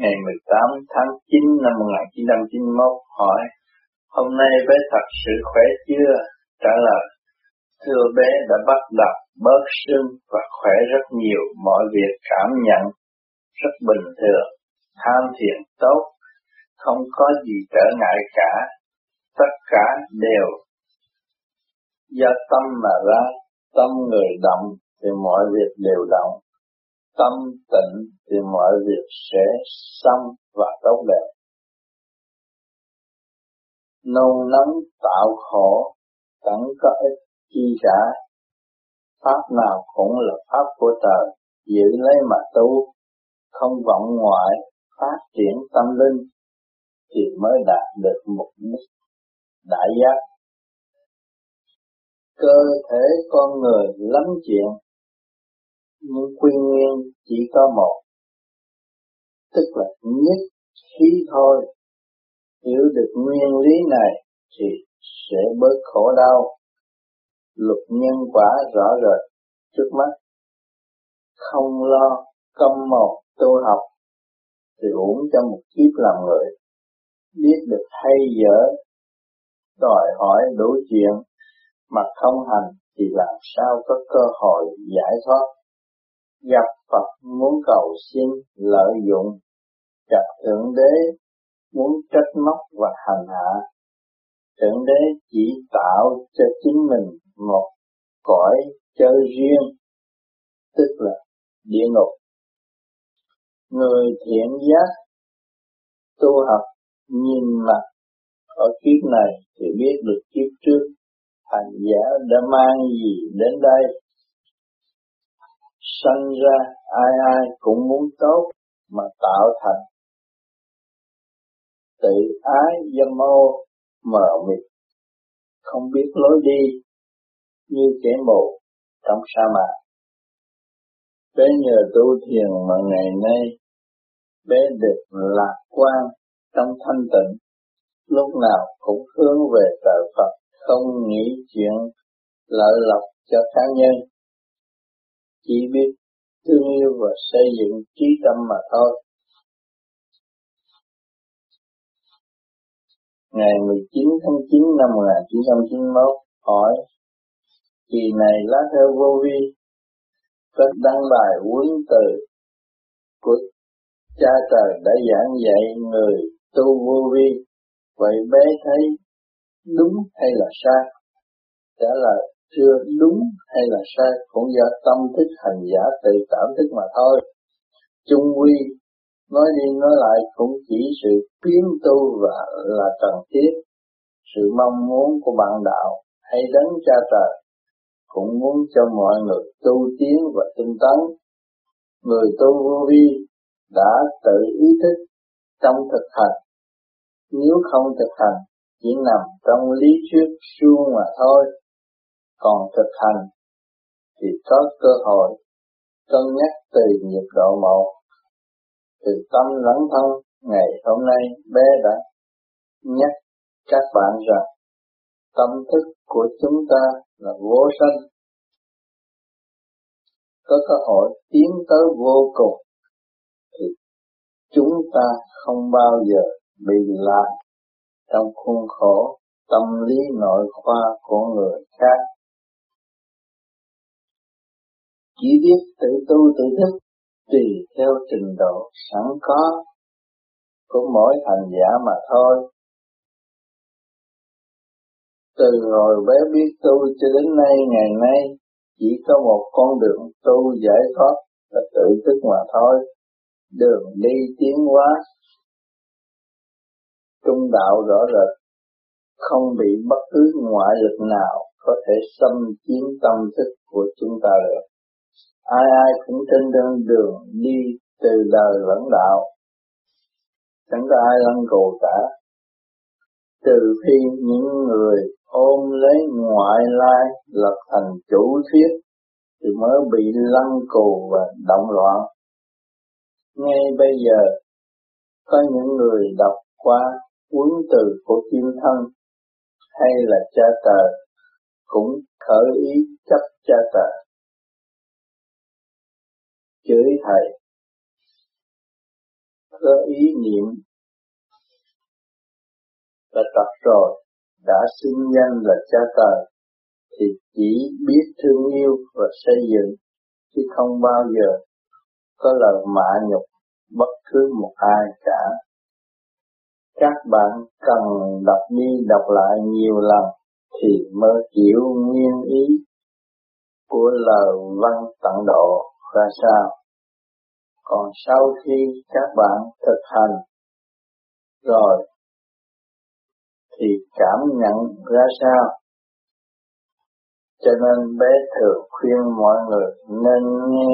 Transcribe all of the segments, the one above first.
ngày 18 tháng 9 năm 1991 hỏi Hôm nay bé thật sự khỏe chưa? Trả lời Thưa bé đã bắt đầu bớt sưng và khỏe rất nhiều, mọi việc cảm nhận rất bình thường, tham thiền tốt, không có gì trở ngại cả, tất cả đều do tâm mà ra, tâm người động thì mọi việc đều động, tâm tịnh thì mọi việc sẽ xong và tốt đẹp. Nôn nóng tạo khổ, chẳng có ích chi cả. Pháp nào cũng là pháp của trời, giữ lấy mà tu, không vọng ngoại, phát triển tâm linh, thì mới đạt được mục đích đại giác. Cơ thể con người lắm chuyện, nhưng quy nguyên chỉ có một, tức là nhất khí thôi. Hiểu được nguyên lý này thì sẽ bớt khổ đau. Luật nhân quả rõ rệt trước mắt. Không lo câm một tu học thì uổng cho một kiếp làm người. Biết được hay dở, đòi hỏi đủ chuyện mà không hành thì làm sao có cơ hội giải thoát gặp Phật muốn cầu xin lợi dụng, gặp Thượng Đế muốn trách móc và hành hạ. Thượng Đế chỉ tạo cho chính mình một cõi chơi riêng, tức là địa ngục. Người thiện giác tu học nhìn mặt ở kiếp này thì biết được kiếp trước hành giả đã mang gì đến đây sanh ra, ai ai cũng muốn tốt mà tạo thành tự ái dâm ô mờ mịt. Không biết lối đi như kẻ mù trong sa mạc. Bé nhờ tu thiền mà ngày nay bé được lạc quan trong thanh tịnh. Lúc nào cũng hướng về trời Phật, không nghĩ chuyện lợi lộc cho cá nhân chỉ biết thương yêu và xây dựng trí tâm mà thôi. Ngày 19 tháng 9 năm 1991 hỏi, Kỳ này lá thư vô vi có đăng bài huấn từ của cha trời đã giảng dạy người tu vô vi, vậy bé thấy đúng hay là sai trả lời chưa đúng hay là sai cũng do tâm thức hành giả tự cảm thức mà thôi. Trung quy nói đi nói lại cũng chỉ sự biến tu và là cần thiết. Sự mong muốn của bạn đạo hay đấng cha trời cũng muốn cho mọi người tu tiến và tinh tấn. Người tu vô vi đã tự ý thức trong thực hành. Nếu không thực hành, chỉ nằm trong lý thuyết suông mà thôi còn thực hành, thì có cơ hội cân nhắc từ nhiệt độ một, từ tâm lẫn thân ngày hôm nay bé đã nhắc các bạn rằng tâm thức của chúng ta là vô sanh. Có cơ hội tiến tới vô cùng thì chúng ta không bao giờ bị lạc trong khuôn khổ tâm lý nội khoa của người khác chỉ biết tự tu tự thức tùy theo trình độ sẵn có của mỗi hành giả mà thôi. Từ hồi bé biết tu cho đến nay, ngày nay chỉ có một con đường tu giải thoát là tự thức mà thôi. Đường đi tiến hóa, trung đạo rõ rệt, không bị bất cứ ngoại lực nào có thể xâm chiếm tâm thức của chúng ta được ai ai cũng trên đường đường đi từ đời lẫn đạo. Chẳng có ai lăn cầu cả. Trừ khi những người ôm lấy ngoại lai lập thành chủ thuyết, thì mới bị lăn cù và động loạn. Ngay bây giờ, có những người đọc qua cuốn từ của kim thân, hay là cha tờ, cũng khởi ý chấp cha tờ chửi thầy có ý niệm đã tập rồi, đã xưng danh là cha trời thì chỉ biết thương yêu và xây dựng, chứ không bao giờ có lời mạ nhục bất cứ một ai cả. Các bạn cần đọc đi đọc lại nhiều lần thì mới hiểu nguyên ý của lời văn tận độ ra sao. Còn sau khi các bạn thực hành rồi thì cảm nhận ra sao cho nên bé thường khuyên mọi người nên nghe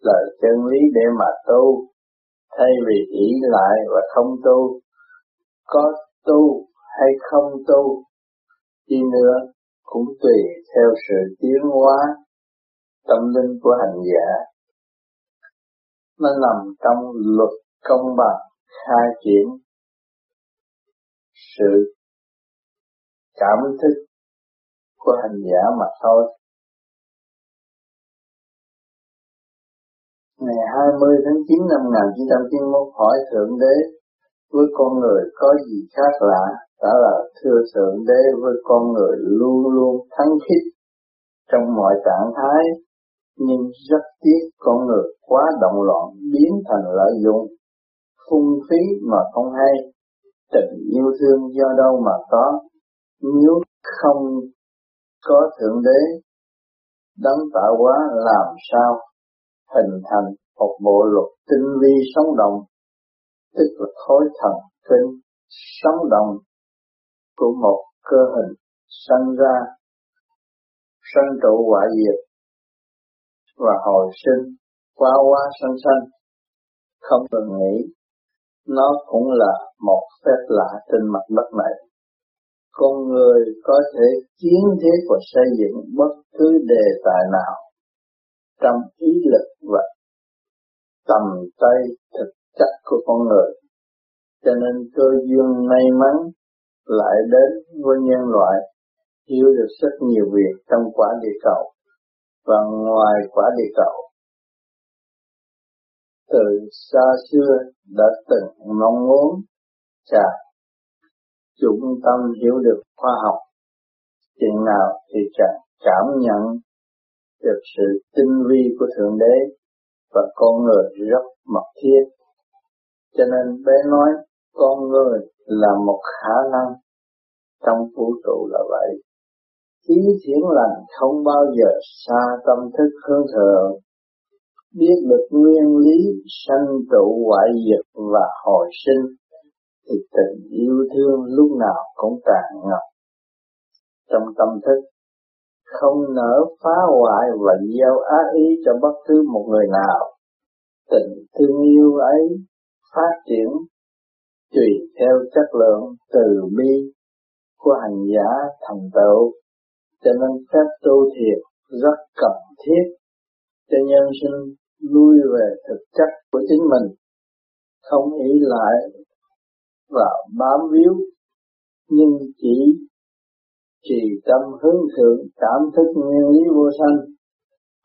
lời chân lý để mà tu, thay vì ý lại và không tu. Có tu hay không tu, đi nữa cũng tùy theo sự tiến hóa tâm linh của hành giả. Nó nằm trong luật công bằng, khai triển sự cảm thức của hành giả mà thôi. Ngày 20 tháng 9 năm 1991 hỏi Thượng Đế, với con người có gì khác lạ? Trả lời, thưa Thượng Đế, với con người luôn luôn thắng khích trong mọi trạng thái nhưng rất tiếc con người quá động loạn biến thành lợi dụng phung phí mà không hay. Tình yêu thương do đâu mà có nếu không có Thượng Đế đấng tạo hóa làm sao hình thành một bộ luật tinh vi sống động, tức là khối thần kinh sống động của một cơ hình sanh ra, sanh trụ hoại diệt và hồi sinh qua qua sanh sanh. Không cần nghĩ, nó cũng là một phép lạ trên mặt đất này. Con người có thể kiến thiết và xây dựng bất cứ đề tài nào trong ý lực và tầm tay thực chất của con người. Cho nên cơ duyên may mắn lại đến với nhân loại, hiểu được rất nhiều việc trong quả địa cầu và ngoài quả địa cầu. Từ xa xưa đã từng mong muốn chàng chúng tâm hiểu được khoa học, chừng nào thì càng cảm nhận được sự tinh vi của thượng đế và con người rất mật thiết cho nên bé nói, con người là một khả năng, trong vũ trụ là vậy ý thiện lành không bao giờ xa tâm thức hướng thượng biết được nguyên lý sanh trụ hoại diệt và hồi sinh, thì tình yêu thương lúc nào cũng tràn ngập. Trong tâm thức, không nỡ phá hoại và gieo ác ý cho bất cứ một người nào. Tình thương yêu ấy phát triển tùy theo chất lượng từ bi của hành giả thành tựu cho nên phép tu thiệt rất cần thiết cho nhân sinh lui về thực chất của chính mình, không ý lại và bám víu, nhưng chỉ trì tâm hướng thượng, cảm thức nguyên lý vô sanh,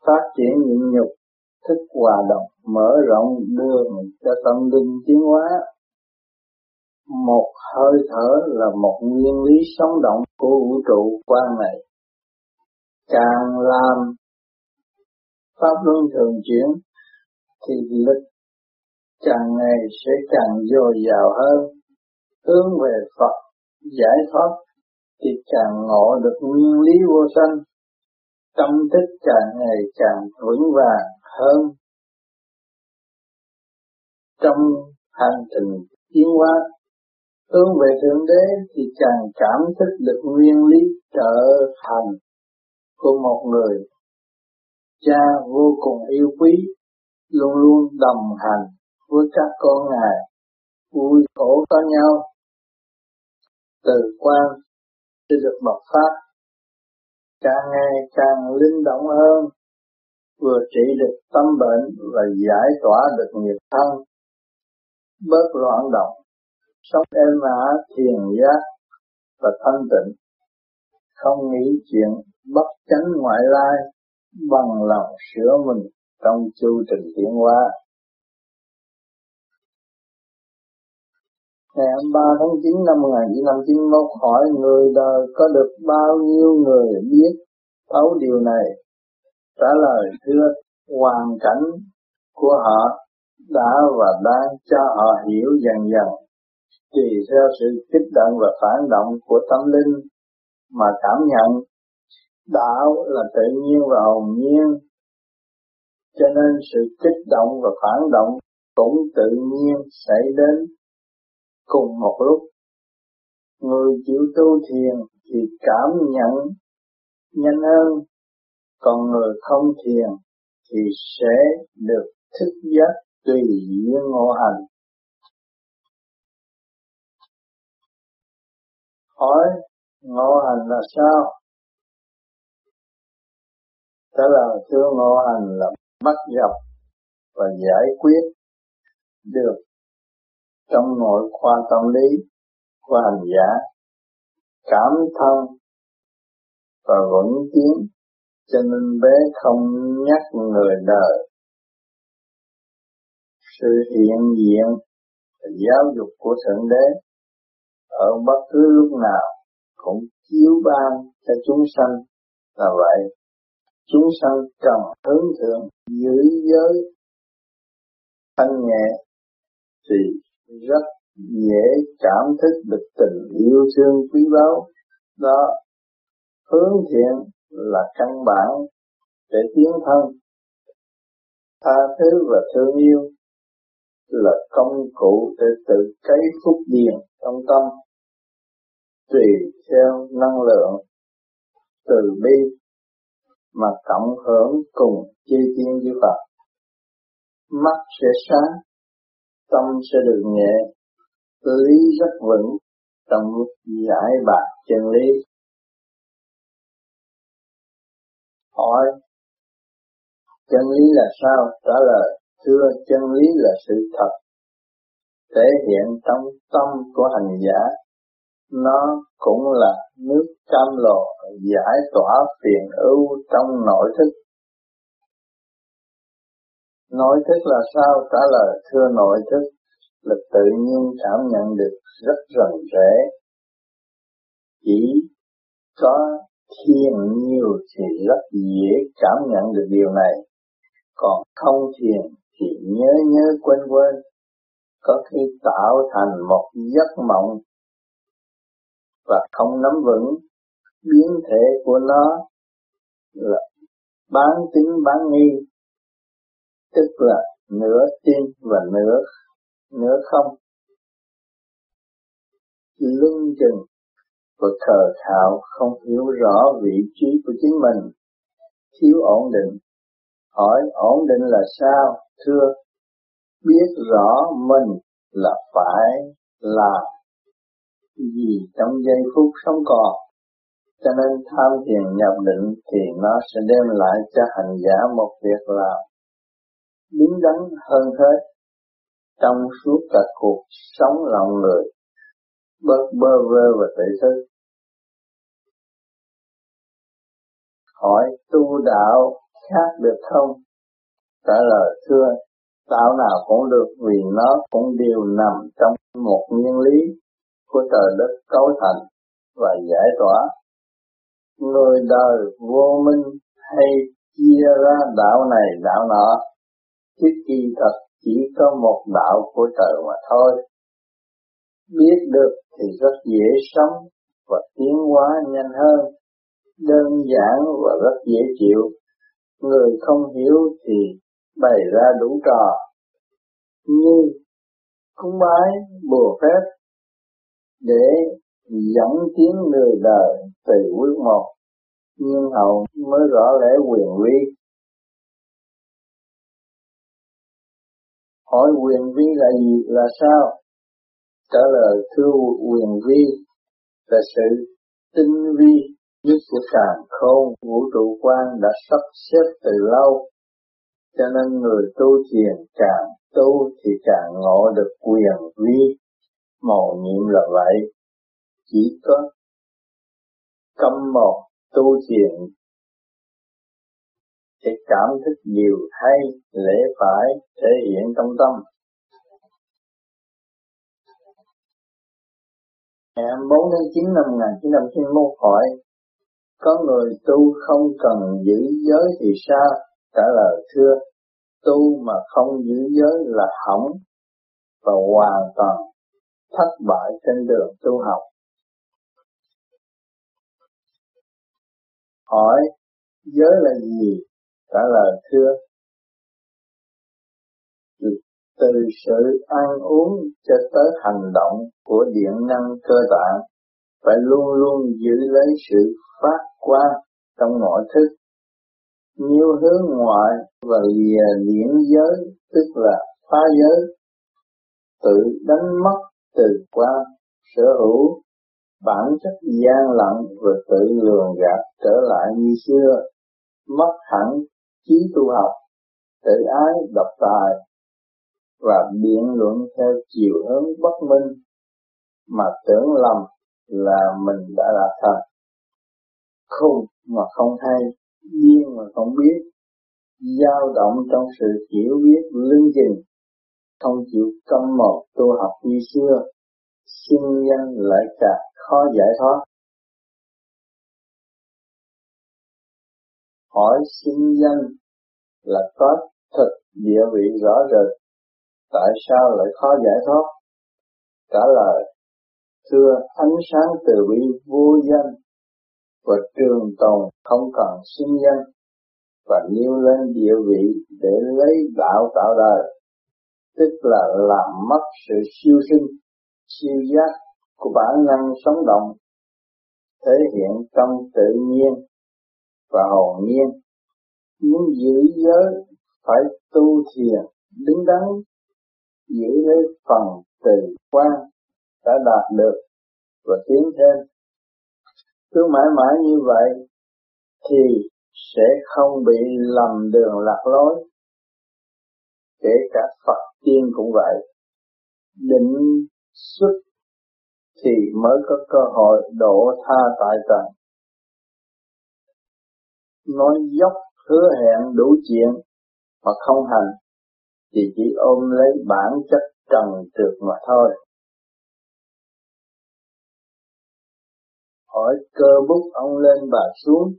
phát triển nhịn nhục, thức hòa đồng, mở rộng đường cho tâm linh tiến hóa. Một hơi thở là một nguyên lý sống động của vũ trụ quan này càng làm pháp luân thường chuyển, thì lực càng ngày sẽ càng dồi dào hơn. Hướng về Phật, giải thoát, thì càng ngộ được nguyên lý vô sanh. Tâm thức càng ngày càng vững vàng hơn. Trong hành trình tiến hóa, hướng về thượng đế, thì càng cảm thức được nguyên lý trở thành của một người cha vô cùng yêu quý, luôn luôn đồng hành với các con ngài, vui khổ có nhau. Từ quan sẽ được bộc phát càng ngày càng linh động hơn, vừa trị được tâm bệnh và giải tỏa được nghiệp thân. Bớt loạn động, sống êm ả, thiền giác và thanh tịnh không nghĩ chuyện bất chánh ngoại lai bằng lòng sửa mình trong chu trình tiến hóa Ngày 3 tháng 9 năm 1991 hỏi người đời có được bao nhiêu người biết thấu điều này? Trả lời, thưa, hoàn cảnh của họ đã và đang cho họ hiểu dần dần tùy theo sự kích động và phản động của tâm linh mà cảm nhận đạo là tự nhiên và hồn nhiên cho nên sự kích động và phản động cũng tự nhiên xảy đến cùng một lúc. Người chịu tu thiền thì cảm nhận nhanh hơn, còn người không thiền thì sẽ được thức giác tùy duyên ngộ hành. Hỏi ngộ hành là sao? Trả lời thưa ngộ hành là bắt gặp và giải quyết được trong nội khoa tâm lý của hành giả, cảm thông và vững tiến cho nên bé không nhắc người đời sự hiện diện giáo dục của thượng đế ở bất cứ lúc nào cũng chiếu ban cho chúng sanh. Là vậy, chúng sanh cần hướng thượng giữ giới thanh nhẹ thì rất dễ cảm thức được tình yêu thương quý báu. Đó, hướng thiện là căn bản để tiến thân. Tha thứ và thương yêu là công cụ để tự cấy phúc điền trong tâm tùy theo năng lượng từ bi mà cộng hưởng cùng chi tiên với Phật. Mắt sẽ sáng, tâm sẽ được nhẹ, lý rất vững trong giải bạc chân lý. Hỏi, chân lý là sao? Trả lời, thưa, chân lý là sự thật, thể hiện trong tâm của hành giả nó cũng là nước cam lồ giải tỏa phiền ưu trong nội thức. Nội thức là sao? Trả lời, thưa nội thức là tự nhiên cảm nhận được rất rành rẽ chỉ có thiền nhiều thì rất dễ cảm nhận được điều này. Còn không thiền thì nhớ nhớ quên quên. Có khi tạo thành một giấc mộng và không nắm vững biến thể của nó là bán tính bán nghi, tức là nửa tin và nửa nửa không. Lưng chừng và khờ khạo không hiểu rõ vị trí của chính mình. Thiếu ổn định. Hỏi ổn định là sao? Thưa, biết rõ mình là phải làm gì trong giây phút sống còn. Cho nên tham thiền nhập định thì nó sẽ đem lại cho hành giả một việc là biến đắn hơn hết trong suốt cả cuộc sống lòng người, bớt bơ vơ và tự thức. Hỏi tu đạo khác được không? Trả lời, thưa, đạo nào cũng được vì nó cũng đều nằm trong một nguyên lý của trời đất cấu thành và giải tỏa. Người đời vô minh hay chia ra đạo này đạo nọ chứ kỳ thật chỉ có một đạo của trời mà thôi. Biết được thì rất dễ sống và tiến hóa nhanh hơn. Đơn giản và rất dễ chịu. Người không hiểu thì bày ra đủ trò. Như cúng bái, bùa phép để dẫn tiến người đời từ bước một. Nhưng hậu mới rõ lẽ quyền vi hỏi quyền vi là gì, là sao? Trả lời, thưa quyền vi là sự tinh vi nhất của càng khôn, vũ trụ quan đã sắp xếp từ lâu. Cho nên người tu thiền càng tu thì càng ngộ được quyền vi màu nhiệm là vậy chỉ có câm một tu thiền để cảm thức điều hay lễ phải thể hiện trong tâm Ngày 4 tháng 9 năm 1991 hỏi, có người tu không cần giữ giới thì sao? Trả lời thưa, tu mà không giữ giới là hỏng và hoàn toàn thất bại trên đường tu học. Hỏi, giới là gì? Trả lời thưa, từ sự ăn uống cho tới hành động của điện năng cơ tạng phải luôn luôn giữ lấy sự phát quang trong mọi thức nhiều hướng ngoại và lìa liễn giới tức là phá giới tự đánh mất từ quan sở hữu, bản chất gian lận và tự lường gạt trở lại như xưa, mất hẳn trí tu học, tự ái độc tài và biện luận theo chiều hướng bất minh mà tưởng lầm là mình đã đạt thành khùng mà không hay, điên mà không biết, dao động trong sự hiểu biết lưng chừng không chịu câm một tu học như xưa sinh nhân lại càng khó giải thoát. Hỏi sinh nhân là có thực địa vị rõ rệt, tại sao lại khó giải thoát? Trả lời, thưa ánh sáng từ bi vô danh và trường tồn không cần sinh danh và nêu lên địa vị để lấy đạo tạo đời tức là làm mất sự siêu sinh, siêu giác của bản năng sống động, thể hiện trong tự nhiên và hồn nhiên. Muốn giữ giới phải tu thiền, đứng đắn, giữ lấy phần từ quan đã đạt được và tiến thêm. Cứ mãi mãi như vậy thì sẽ không bị lầm đường lạc lối kể cả Phật tiên cũng vậy định xuất thì mới có cơ hội độ tha tại trần nói dốc hứa hẹn đủ chuyện mà không hành thì chỉ ôm lấy bản chất trần trượt mà thôi. Hỏi cơ bút ông lên và xuống,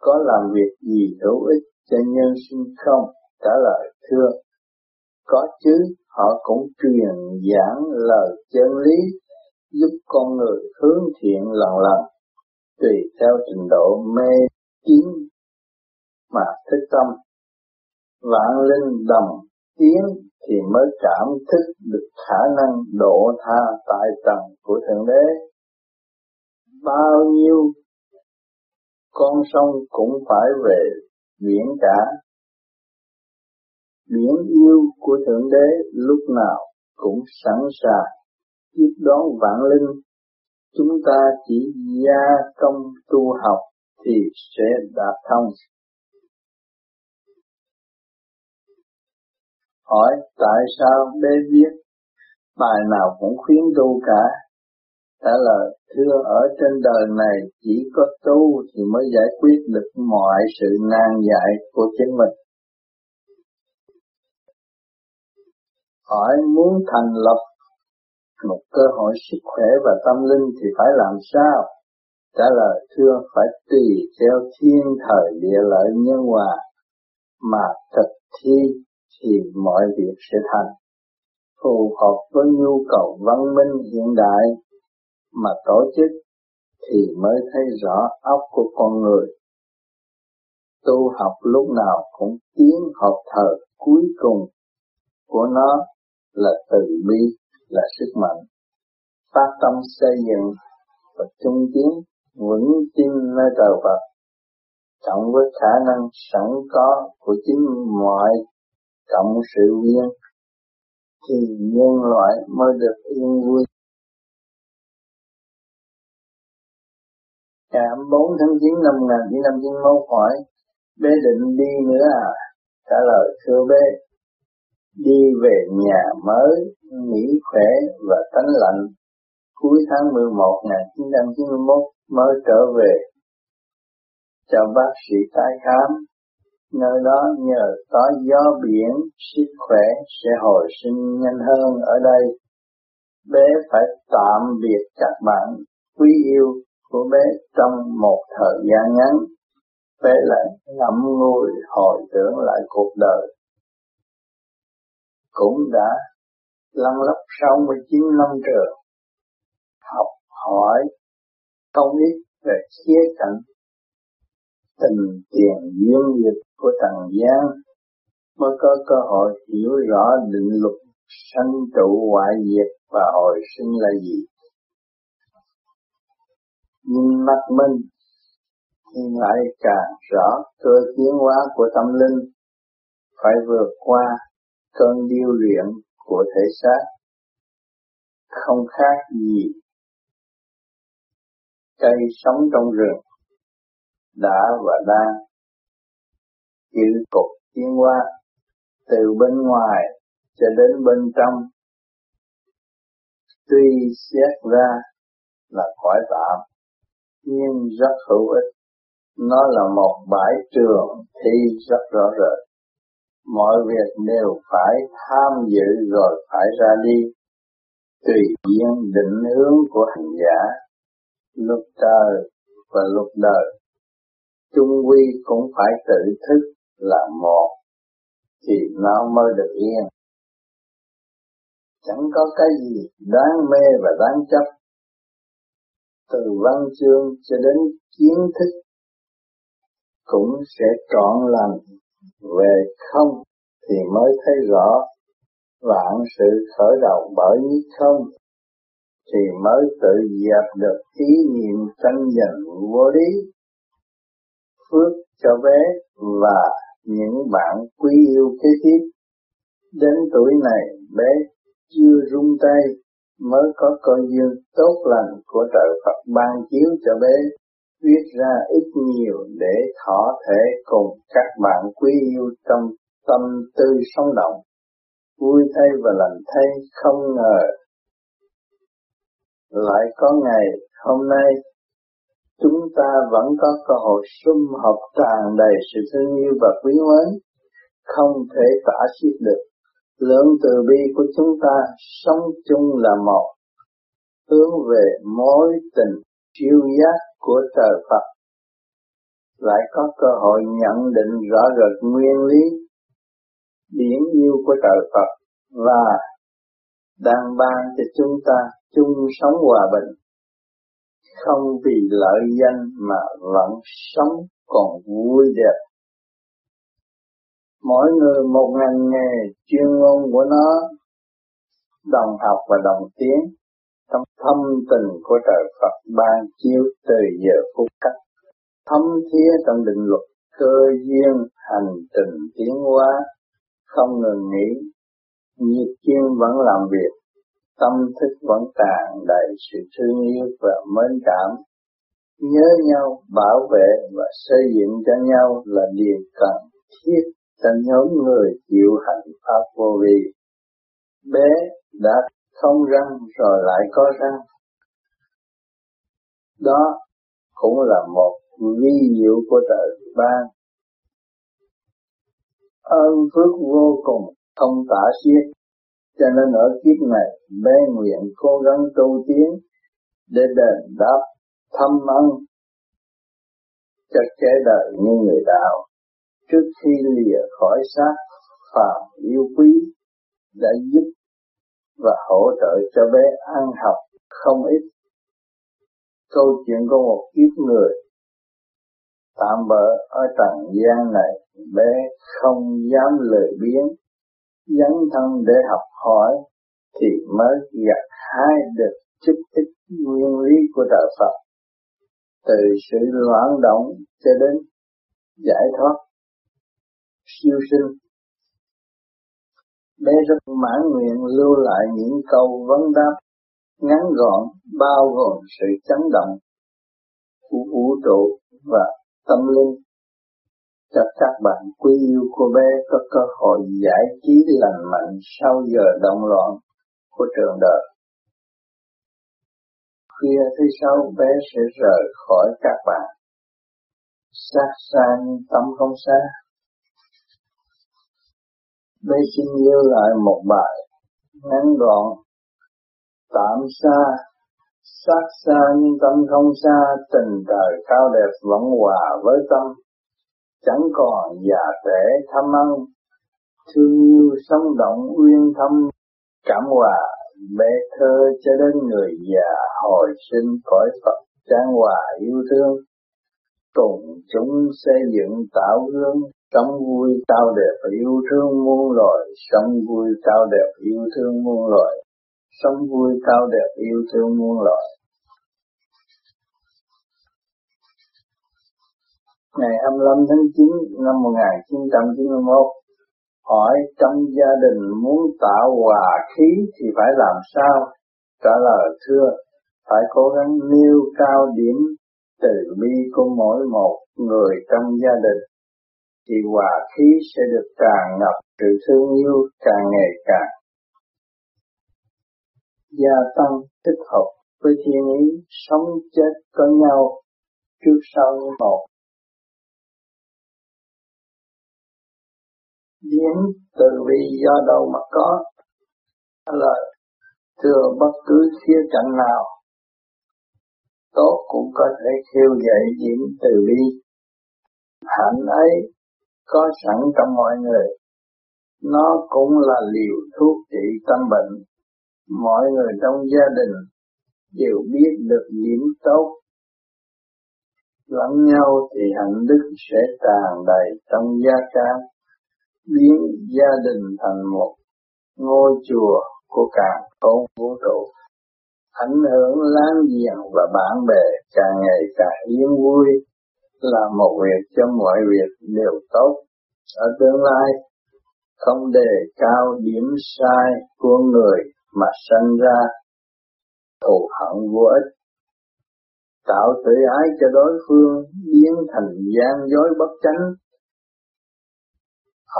có làm việc gì hữu ích cho nhân sinh không? Trả lời thưa, có chứ, họ cũng truyền giảng lời chân lý, giúp con người hướng thiện lần lần, tùy theo trình độ mê tín mà thức tâm. Vạn linh đồng tiến thì mới cảm thức được khả năng độ tha tại tầng của Thượng Đế. Bao nhiêu con sông cũng phải về biển cả. Biển yêu của Thượng Đế lúc nào cũng sẵn sàng. Tiếp đón vạn linh. Chúng ta chỉ gia công tu học thì sẽ đạt thông. Hỏi tại sao bé viết? Bài nào cũng khuyến tu cả. Trả lời, thưa ở trên đời này chỉ có tu thì mới giải quyết được mọi sự nan giải của chính mình. Hỏi muốn thành lập một cơ hội sức khỏe và tâm linh thì phải làm sao? Trả lời, thưa, phải tùy theo thiên thời địa lợi nhân hòa mà thực thi thì mọi việc sẽ thành. Phù hợp với nhu cầu văn minh hiện đại mà tổ chức thì mới thấy rõ óc của con người. Tu học lúc nào cũng tiến học thờ cuối cùng của nó là từ bi, là sức mạnh. Phát tâm xây dựng và trung tiến vững tin nơi trời Phật cộng với khả năng sẵn có của chính mọi cộng sự viên thì nhân loại mới được yên vui. Ngày 4 tháng 9 năm 1951 hỏi, bé định đi nữa à? Trả lời thưa bé, đi về nhà mới, nghỉ khỏe và tánh lạnh. Cuối tháng 11 1991 mới trở về cho bác sĩ tái khám Nơi đó nhờ có gió biển, sức khỏe sẽ hồi sinh nhanh hơn ở đây. bé phải tạm biệt các bạn quý yêu của bé trong một thời gian ngắn bé lại ngẫm ngùi hồi tưởng lại cuộc đời cũng đã lăn lóc 69 năm trường học hỏi không ít về khía cạnh tình tiền duyên nghiệp của trần gian mới có cơ hội hiểu rõ định luật sanh trụ hoại diệt và hồi sinh là gì. Nhìn mắt mình thì lại càng rõ cơ tiến hóa của tâm linh phải vượt qua cơn điêu luyện của thể xác không khác gì cây sống trong rừng, đã và đang. Chịu cục tiến hóa từ bên ngoài cho đến bên trong, tuy xét ra là khỏi tạm nhưng rất hữu ích. Nó là một bãi trường thi rất rõ rệt mọi việc đều phải tham dự rồi phải ra đi. Tùy duyên định hướng của hành giả, Lúc trời và lúc đời, chung quy cũng phải tự thức là một, thì nó mới được yên. Chẳng có cái gì đáng mê và đáng chấp. Từ văn chương cho đến kiến thức cũng sẽ trọn lành về không thì mới thấy rõ vạn sự khởi đầu bởi nhất không thì mới tự dẹp được ý niệm tranh giành vô lý, phước cho bé và những bạn quý yêu kế tiếp. Đến tuổi này, bé chưa rung tay mới có cơ duyên tốt lành của trời Phật ban chiếu cho bé viết ra ít nhiều để thọ thể cùng các bạn quý yêu trong tâm tư sống động. Vui thay và lành thay không ngờ. Lại có ngày hôm nay, chúng ta vẫn có cơ hội sum họp tràn đầy sự thương yêu và quý mến, không thể tả xiết được. Lượng từ bi của chúng ta sống chung là một. Hướng về mối tình siêu giác của trời Phật. Lại có cơ hội nhận định rõ rệt nguyên lý, điển yêu của trời Phật và đang ban cho chúng ta chung sống hòa bình. Không vì lợi danh mà vẫn sống còn vui đẹp. Mỗi người một ngành nghề chuyên môn của nó, đồng học và đồng tiếng trong thâm tình của trời Phật ban chiếu từ giờ phút cách thâm thía trong định luật cơ duyên hành trình tiến hóa, không ngừng nghỉ, nhiệt chuyên vẫn làm việc, tâm thức vẫn tràn đầy sự thương yêu và mến cảm. Nhớ nhau, bảo vệ và xây dựng cho nhau là điều cần thiết cho nhóm người chịu hạnh pháp vô vi. Bé đã không răng rồi lại có răng. Đó cũng là một vi diệu của trời ban. Ơn phước vô cùng không tả xiết. Cho nên ở kiếp này, bé nguyện cố gắng tu tiến để đền đáp thâm ân cho kẻ đời như người đạo. Trước khi lìa khỏi xác, phàm yêu quý đã giúp và hỗ trợ cho bé ăn học không ít. Câu chuyện của một kiếp người tạm bỡ ở trần gian này bé không dám lười biếng, dấn thân để học hỏi thì mới gặt hai được chút ít nguyên lý của đạo Phật từ sự loạn động cho đến giải thoát siêu sinh bé rất mãn nguyện lưu lại những câu vấn đáp ngắn gọn, bao gồm sự chấn động của vũ trụ và tâm linh cho các bạn quý yêu của bé có cơ hội giải trí lành mạnh sau giờ động loạn của trường đời. Khuya thứ sáu, bé sẽ rời khỏi các bạn. Sát xa nhưng tâm không xa đây xin lưu lại một bài ngắn gọn. Tạm xa sát xa nhưng tâm không xa, tình trời cao đẹp vẫn hòa với tâm. Chẳng còn già trẻ tham ăn, thương yêu sống động uyên thâm. Cảm hòa bé thơ cho đến người già hồi sinh cõi Phật trang hòa yêu thương. Cùng chúng xây dựng tạo hương sống vui cao đẹp, yêu thương muôn loài. Sống vui cao đẹp, yêu thương muôn loài. Sống vui cao đẹp, yêu thương muôn loài. Ngày 25 tháng 9 năm 1991 hỏi trong gia đình muốn tạo hòa khí thì phải làm sao? Trả lời, thưa, phải cố gắng nêu cao điểm từ bi của mỗi một người trong gia đình thì hòa khí sẽ được tràn ngập sự thương yêu càng ngày càng. Gia tăng tích hợp với thiên ý, sống chết có nhau trước sau như một. Biến từ bi do đâu mà có là thừa bất cứ khía cạnh nào. Tốt cũng có thể khiêu dậy diễn từ bi. Hạnh ấy có sẵn trong mọi người. Nó cũng là liều thuốc trị tâm bệnh. Mọi người trong gia đình đều biết được điểm tốt. Lẫn nhau thì hạnh đức sẽ tràn đầy trong gia ca, biến gia đình thành một ngôi chùa của cả con vũ trụ ảnh hưởng láng giềng và bạn bè càng ngày càng yên vui là một việc cho mọi việc đều tốt. Ở tương lai không đề cao điểm sai của người mà sanh ra thù hận vô ích. Tạo tự ái cho đối phương biến thành gian dối bất chánh.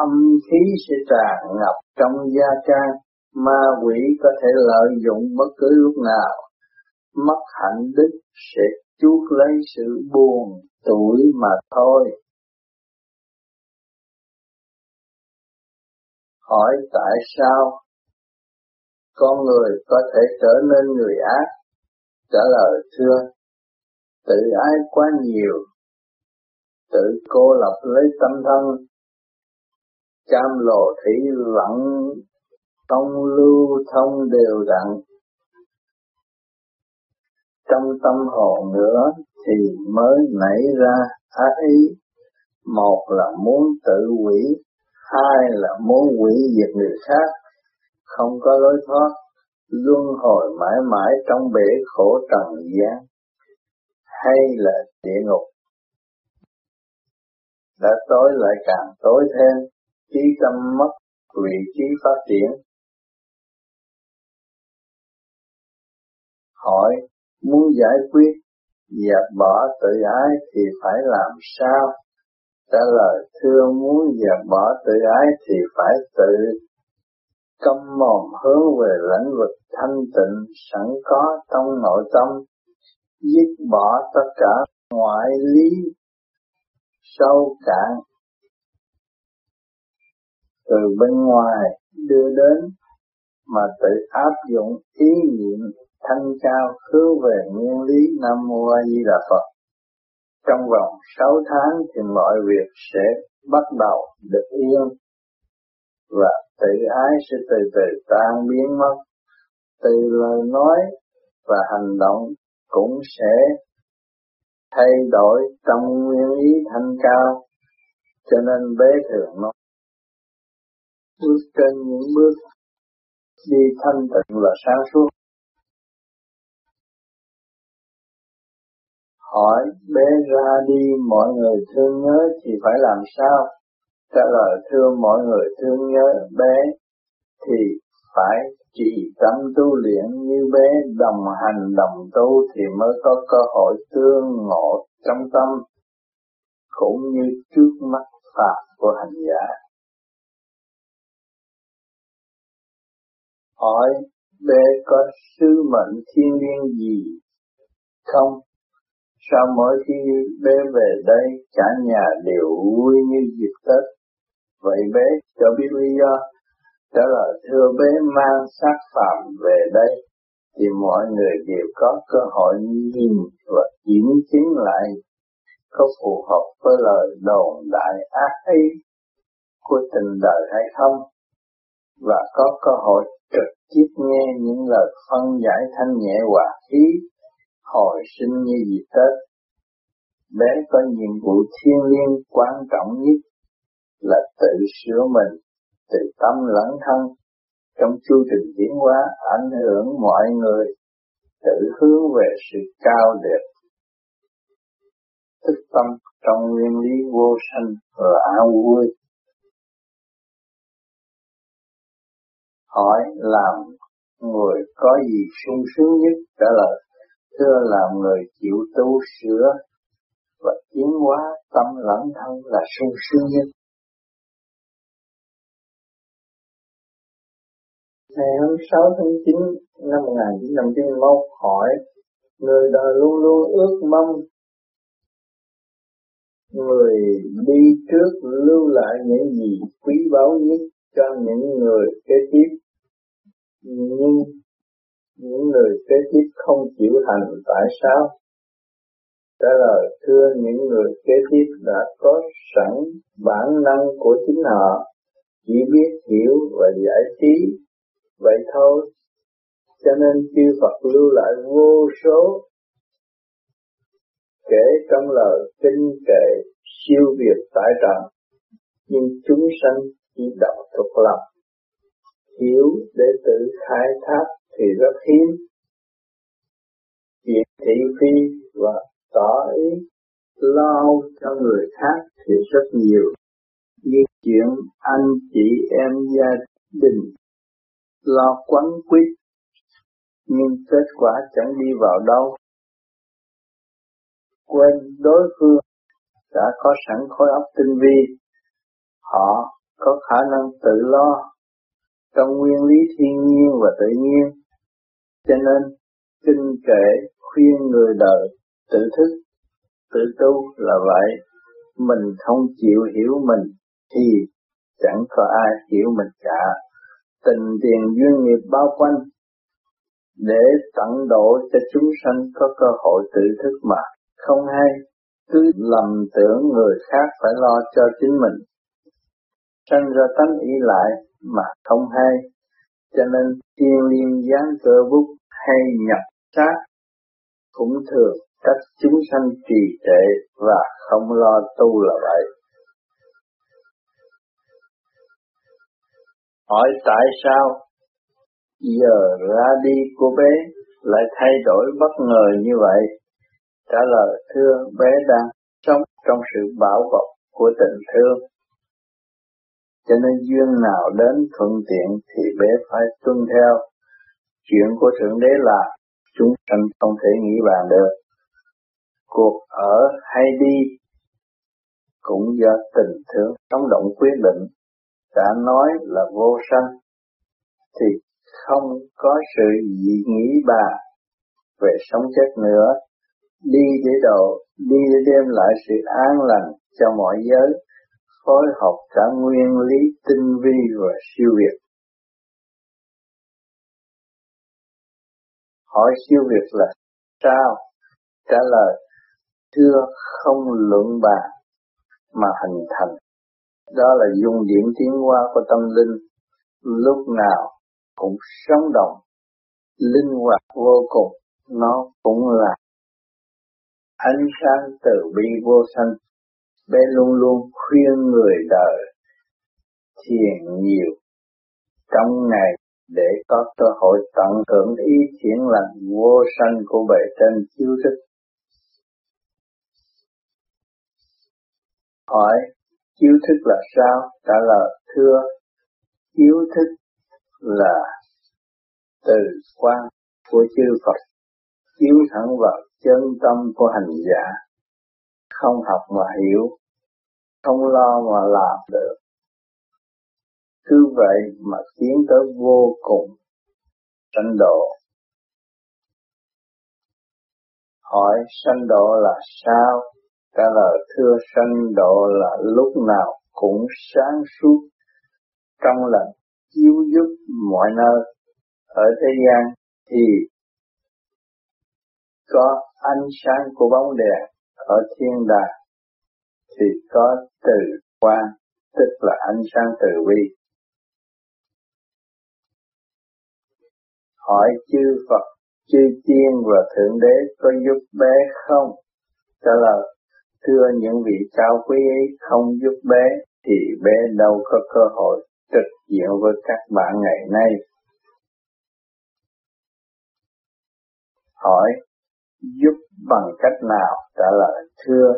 Âm khí sẽ tràn ngập trong gia trang, ma quỷ có thể lợi dụng bất cứ lúc nào, mất hạnh đức sẽ chuốc lấy sự buồn, tuổi mà thôi. Hỏi tại sao con người có thể trở nên người ác? Trả lời thưa, tự ái quá nhiều, tự cô lập lấy tâm thân cam lồ thủy vận công lưu thông đều đặn trong tâm hồn nữa thì mới nảy ra ác ý. Một là muốn tự hủy, hai là muốn hủy diệt người khác, không có lối thoát, luân hồi mãi mãi trong bể khổ trần gian. Hay là địa ngục. Đã tối lại càng tối thêm, trí tâm mất vị trí phát triển. Hỏi muốn giải quyết dẹp bỏ tự ái thì phải làm sao? Trả lời, thưa, muốn dẹp bỏ tự ái thì phải tự câm mồm hướng về lãnh vực thanh tịnh sẵn có trong nội tâm, dứt bỏ tất cả ngoại lý sâu cạn. Từ bên ngoài đưa đến mà tự áp dụng ý niệm thanh cao hướng về nguyên lý Nam Mô A Di Đà Phật. Trong vòng 6 tháng thì mọi việc sẽ bắt đầu được yên và tự ái sẽ từ từ tan biến mất. Từ lời nói và hành động cũng sẽ thay đổi trong nguyên lý thanh cao, cho nên bế thường nó bước trên những bước đi thanh tịnh và sáng suốt. Hỏi bé ra đi, mọi người thương nhớ thì phải làm sao? Trả lời, thưa mọi người thương nhớ bé thì phải chỉ tâm tu luyện như bé, đồng hành, đồng tu thì mới có cơ hội tương ngộ trong tâm, cũng như trước mắt pháp của hành giả hỏi bé có sứ mệnh thiên liêng gì không? Sao mỗi khi bé về đây, cả nhà đều vui như dịp Tết? Vậy bé cho biết lý do. Trả lời thưa bé mang sát phạm về đây, thì mọi người đều có cơ hội nhìn và kiểm chứng lại có phù hợp với lời đồn đại ác ý của tình đời hay không và có cơ hội trực tiếp nghe những lời phân giải thanh nhẹ hòa khí hồi sinh như dịp Tết. Bé có nhiệm vụ thiên liêng quan trọng nhất là tự sửa mình, tự tâm lẫn thân. Trong chu trình diễn hóa ảnh hưởng mọi người tự hướng về sự cao đẹp. Thức tâm trong nguyên lý vô sanh và vui. Hỏi làm người có gì sung sướng nhất trả lời thưa làm người chịu tu sửa và tiến hóa tâm lẫn thân là sung sướng nhất. Ngày 26 tháng 9 năm 1991 hỏi, Người đời luôn luôn ước mong Người đi trước lưu lại những gì quý báu nhất cho những người kế tiếp. Nhưng những người kế tiếp không chịu hành tại sao? Trả lời thưa những người kế tiếp đã có sẵn bản năng của chính họ, chỉ biết hiểu và giải trí vậy thôi cho nên chư Phật lưu lại vô số kể trong lời kinh kệ siêu việt tại trần nhưng chúng sanh chỉ đọc thuộc lòng hiểu để tự khai thác thì rất hiếm. Chuyện thị phi và tỏ ý lo cho người khác thì rất nhiều. Như chuyện anh chị em gia đình lo quấn quýt, nhưng kết quả chẳng đi vào đâu. Quên đối phương đã có sẵn khối óc tinh vi, họ có khả năng tự lo trong nguyên lý thiên nhiên và tự nhiên cho nên kinh kệ khuyên người đời tự thức, tự tu là vậy. Mình không chịu hiểu mình thì chẳng có ai hiểu mình cả. Tình tiền duyên nghiệp bao quanh để tận độ cho chúng sanh có cơ hội tự thức mà. Không hay, cứ lầm tưởng người khác phải lo cho chính mình. Sanh ra tánh ý lại mà không hay cho nên tiên liên gián cơ bút hay nhập sát cũng thường các chúng sanh trì trệ và không lo tu là vậy Hỏi tại sao giờ ra đi của bé lại thay đổi bất ngờ như vậy? Trả lời, thưa bé đang sống trong sự bảo bọc của tình thương. Cho nên duyên nào đến thuận tiện thì bé phải tuân theo. Chuyện của Thượng Đế là chúng sanh không thể nghĩ bàn được. Cuộc ở hay đi cũng do tình thương sống động quyết định đã nói là vô sanh thì không có sự dị nghĩ bàn về sống chết nữa đi để độ đi để đem lại sự an lành cho mọi giới phối hợp cả nguyên lý tinh vi và siêu việt. Hỏi siêu việt là sao? Trả lời, thưa không luận bàn mà hình thành. Đó là dung điểm tiến hóa của tâm linh. Lúc nào cũng sống động, linh hoạt vô cùng, nó cũng là ánh sáng từ bi vô sanh bé luôn luôn khuyên người đời thiền nhiều trong ngày để có cơ hội tận hưởng ý chuyển lành vô sanh của bề trên chiếu thức hỏi Chiếu thức là sao? Trả lời thưa, chiếu thức là từ quan của chư Phật chiếu thẳng vào chân tâm của hành giả không học mà hiểu, không lo mà làm được. Cứ vậy mà tiến tới vô cùng sanh độ. Hỏi sanh độ là sao? Trả lời, thưa sanh độ là lúc nào cũng sáng suốt trong lành, chiếu giúp mọi nơi. Ở thế gian thì có ánh sáng của bóng đèn ở thiên đàng thì có từ quan, tức là ánh sáng từ bi. Hỏi chư Phật, chư tiên và thượng đế có giúp bé không? Trả lời, thưa những vị cao quý ấy, không giúp bé thì bé đâu có cơ hội trực diện với các bạn ngày nay. Hỏi giúp bằng cách nào trả lời, thưa,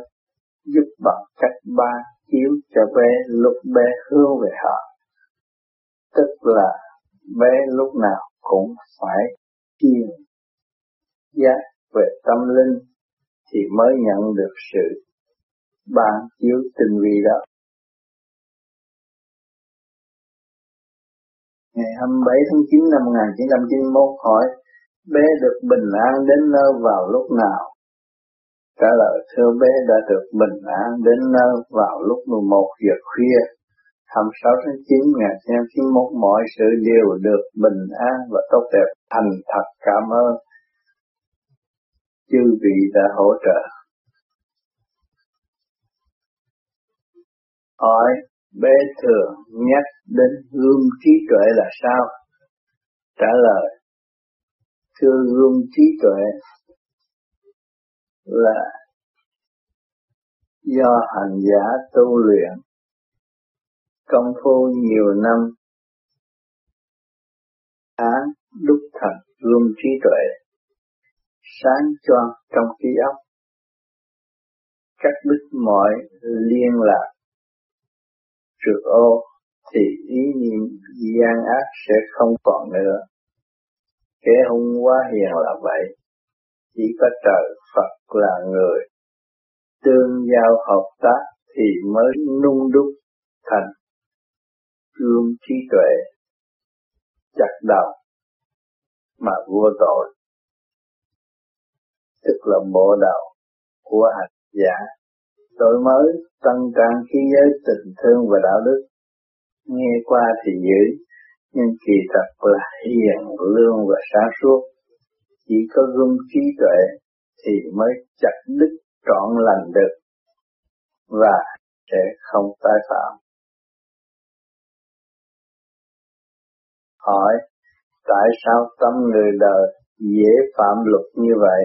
giúp bằng cách ba chiếu cho bé lúc bé hướng về họ tức là bé lúc nào cũng phải thiền giác về tâm linh thì mới nhận được sự ban chiếu tinh vi đó. Ngày 27 tháng 9 năm 1991 hỏi bé được bình an đến nơi vào lúc nào? Trả lời, thưa bé đã được bình an đến nơi vào lúc 11 giờ khuya 26 tháng 9 1991 mọi sự đều được bình an và tốt đẹp thành thật cảm ơn chư vị đã hỗ trợ. Hỏi bé thường nhắc đến gương trí tuệ là sao? Trả lời Thưa gương trí tuệ là do hành giả tu luyện công phu nhiều năm. Án đúc thành gương trí tuệ sáng cho trong trí óc cắt đứt mọi liên lạc. Trượt ô thì ý niệm gian ác sẽ không còn nữa kẻ hung quá hiền là vậy. Chỉ có trời Phật là người. Tương giao hợp tác thì mới nung đúc thành gương trí tuệ chặt đầu mà vô tội. Tức là bộ đầu của hành giả. Đổi mới tăng trang khí giới tình thương và đạo đức. Nghe qua thì dữ nhưng kỳ thật là hiền lương và sáng suốt chỉ có gương trí tuệ thì mới chặt đứt trọn lành được và sẽ không tái phạm hỏi tại sao tâm người đời dễ phạm luật như vậy?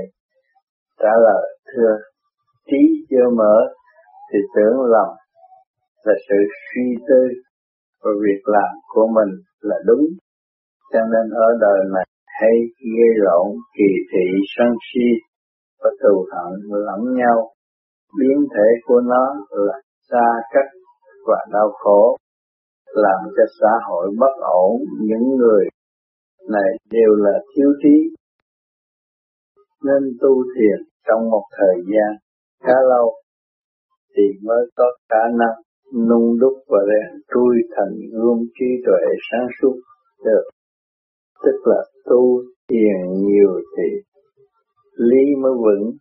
Trả lời thưa, trí chưa mở thì tưởng lầm là sự suy tư và việc làm của mình là đúng. Cho nên ở đời này, hay gây lộn, kỳ thị, sân si và thù hận lẫn nhau. Biến thể của nó là xa cách và đau khổ, làm cho xã hội bất ổn những người này đều là thiếu trí, nên tu thiền trong một thời gian khá lâu thì mới có khả năng nung đúc và rèn trui thành gương trí tuệ sáng suốt. Được. Tức là tu thiền nhiều thì lý mới vững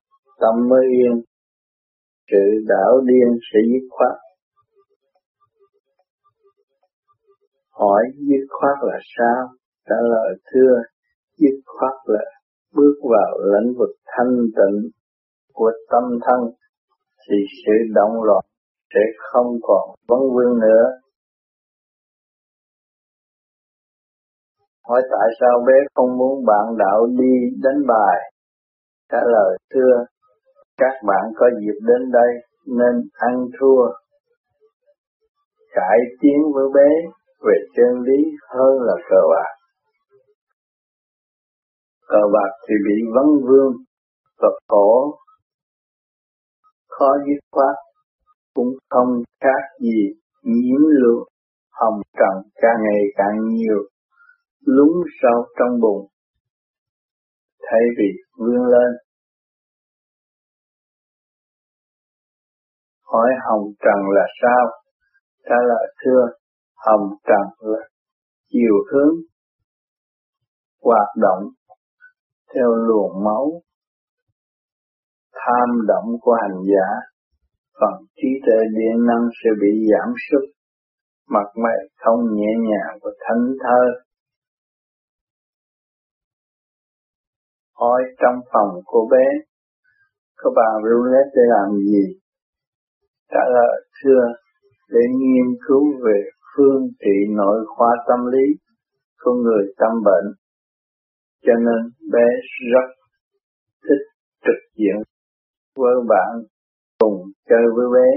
tâm mới yên. Sự đảo điên sẽ dứt khoát. Hỏi dứt khoát là sao? Trả lời thưa, dứt khoát là bước vào lĩnh vực thanh tịnh của tâm thân thì sự động loạn sẽ không còn vấn vương nữa. Hỏi tại sao bé không muốn bạn đạo đi đánh bài? Trả lời thưa, các bạn có dịp đến đây nên ăn thua. Cải tiến với bé về chân lý hơn là cờ bạc. Cờ bạc thì bị vấn vương vật khổ, khó dứt khoát, cũng không khác gì nhiễm lượng hồng trần càng ngày càng nhiều, lún sâu trong bụng, thay vì vươn lên. Hỏi hồng trần là sao? Trả lời thưa, hồng trần là chiều hướng hoạt động theo luồng máu tham động của hành giả phần trí tuệ điện năng sẽ bị giảm sút, mặt mày không nhẹ nhàng và thanh thơ hỏi trong phòng cô bé, có bà roulette để làm gì? Trả lời, thưa, để nghiên cứu về phương trị nội khoa tâm lý của người tâm bệnh. Cho nên bé rất thích trực diện với bạn cùng chơi với bé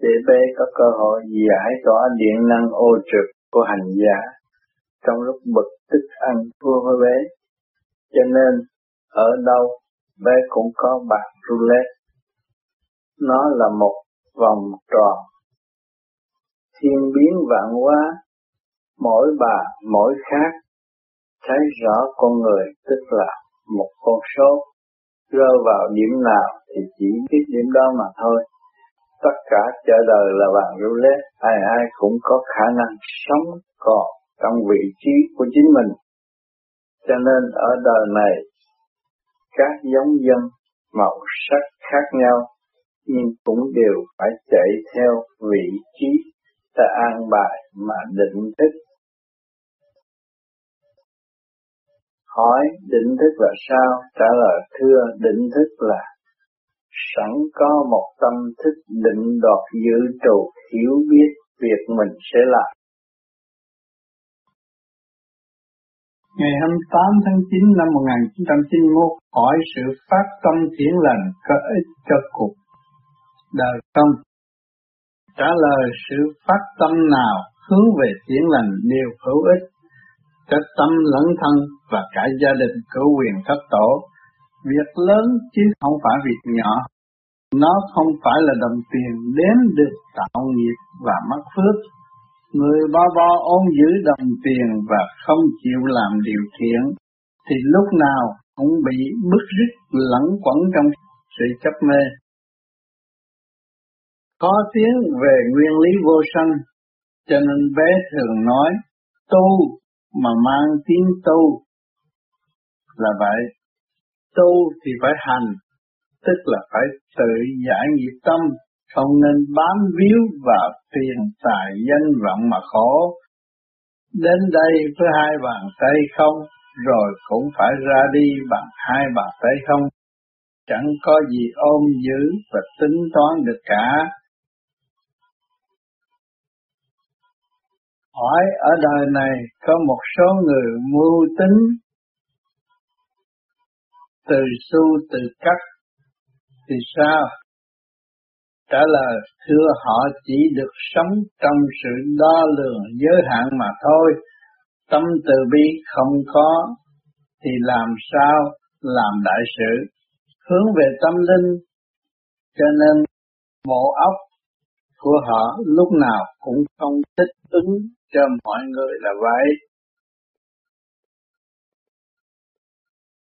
để bé có cơ hội giải tỏa điện năng ô trực của hành giả trong lúc bực tức ăn thua với bé. Cho nên ở đâu bé cũng có bạc roulette. Nó là một vòng tròn. Thiên biến vạn hóa, mỗi bà mỗi khác, thấy rõ con người tức là một con số, rơi vào điểm nào thì chỉ biết điểm đó mà thôi. Tất cả chợ đời là vàng roulette, ai ai cũng có khả năng sống còn trong vị trí của chính mình. Cho nên ở đời này, các giống dân màu sắc khác nhau, nhưng cũng đều phải chạy theo vị trí ta an bài mà định thức. Hỏi, định thức là sao? Trả lời, thưa, định thức là, sẵn có một tâm thức định đoạt dự trụ hiểu biết việc mình sẽ làm. Ngày 28 tháng 9 năm 1991 hỏi sự phát tâm thiện lành có ích cho cuộc đời không? Trả lời, sự phát tâm nào hướng về thiện lành đều hữu ích cho tâm lẫn thân và cả gia đình cửu quyền thất tổ. Việc lớn chứ không phải việc nhỏ. Nó không phải là đồng tiền đếm được tạo nghiệp và mất phước. Người bao bo ôm giữ đồng tiền và không chịu làm điều thiện, thì lúc nào cũng bị bức rứt lẫn quẩn trong sự chấp mê. Có tiếng về nguyên lý vô sanh, cho nên bé thường nói, tu mà mang tiếng tu là vậy. Tu thì phải hành, tức là phải tự giải nghiệp tâm, không nên bám víu vào tiền tài danh vọng mà khổ. Đến đây với hai bàn tay không, rồi cũng phải ra đi bằng hai bàn tay không. Chẳng có gì ôm giữ và tính toán được cả. Hỏi ở đời này có một số người mưu tính từ su từ cắt thì sao? Trả lời, thưa họ chỉ được sống trong sự đo lường giới hạn mà thôi. Tâm từ bi không có, thì làm sao làm đại sự? Hướng về tâm linh, cho nên bộ óc của họ lúc nào cũng không thích ứng cho mọi người là vậy.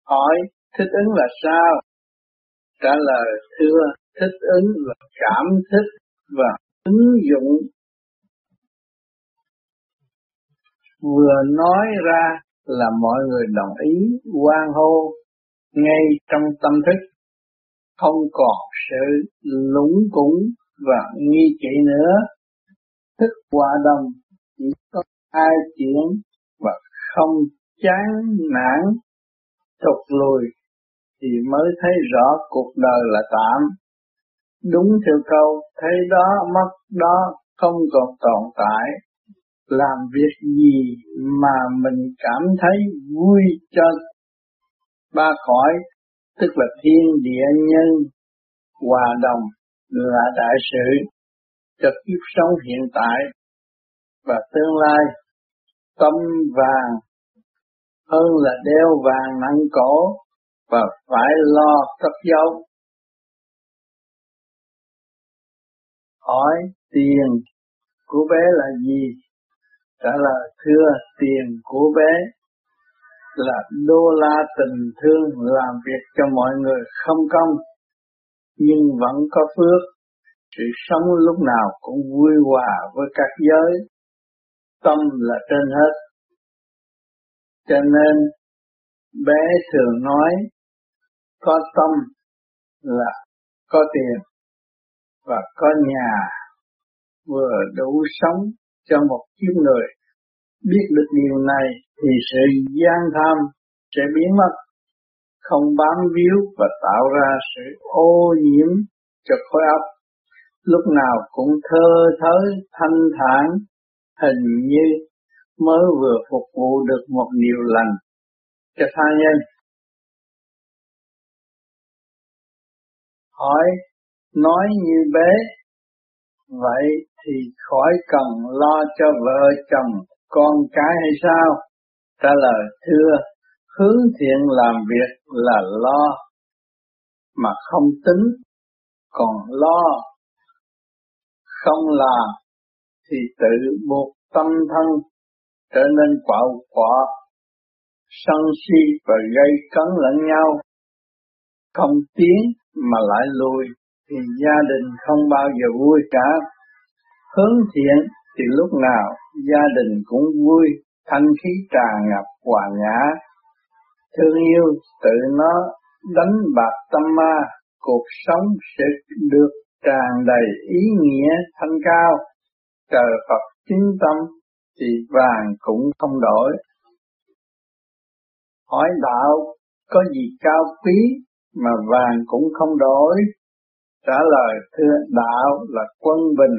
Hỏi thích ứng là sao? Trả lời thưa, thích ứng là cảm thích và ứng dụng vừa nói ra là mọi người đồng ý quan hô, ngay trong tâm thức không còn sự lũng củng và nghi kỵ nữa thức hòa đồng chỉ có ai chuyện và không chán nản thụt lùi thì mới thấy rõ cuộc đời là tạm. Đúng theo câu, thấy đó mất đó không còn tồn tại. Làm việc gì mà mình cảm thấy vui cho ba khỏi, tức là thiên địa nhân, hòa đồng là đại sự cho kiếp sống hiện tại và tương lai. Tâm vàng hơn là đeo vàng nặng cổ và phải lo cất dấu. Hỏi tiền của bé là gì? Trả lời thưa tiền của bé là đô la tình thương làm việc cho mọi người không công, nhưng vẫn có phước. Sự sống lúc nào cũng vui hòa với các giới, tâm là trên hết. Cho nên bé thường nói có tâm là có tiền và có nhà vừa đủ sống cho một kiếp người biết được điều này thì sự gian tham sẽ biến mất không bám víu và tạo ra sự ô nhiễm cho khối óc. Lúc nào cũng thơ thới, thanh thản, hình như mới vừa phục vụ được một điều lành cho tha nhân. Hỏi, nói như bé, vậy thì khỏi cần lo cho vợ chồng, con cái hay sao? Trả lời thưa, hướng thiện làm việc là lo, mà không tính, còn lo không làm thì tự buộc tâm thân trở nên quạo quọ sân si và gây cấn lẫn nhau. Không tiến mà lại lùi thì gia đình không bao giờ vui cả. Hướng thiện thì lúc nào gia đình cũng vui thanh khí tràn ngập hòa nhã thương yêu, tự nó đánh bạc tâm ma, cuộc sống sẽ được tràn đầy ý nghĩa thanh cao. Trời Phật chính tâm thì vàng cũng không đổi. Hỏi đạo, có gì cao quý mà vàng cũng không đổi? Trả lời, thưa đạo là quân bình.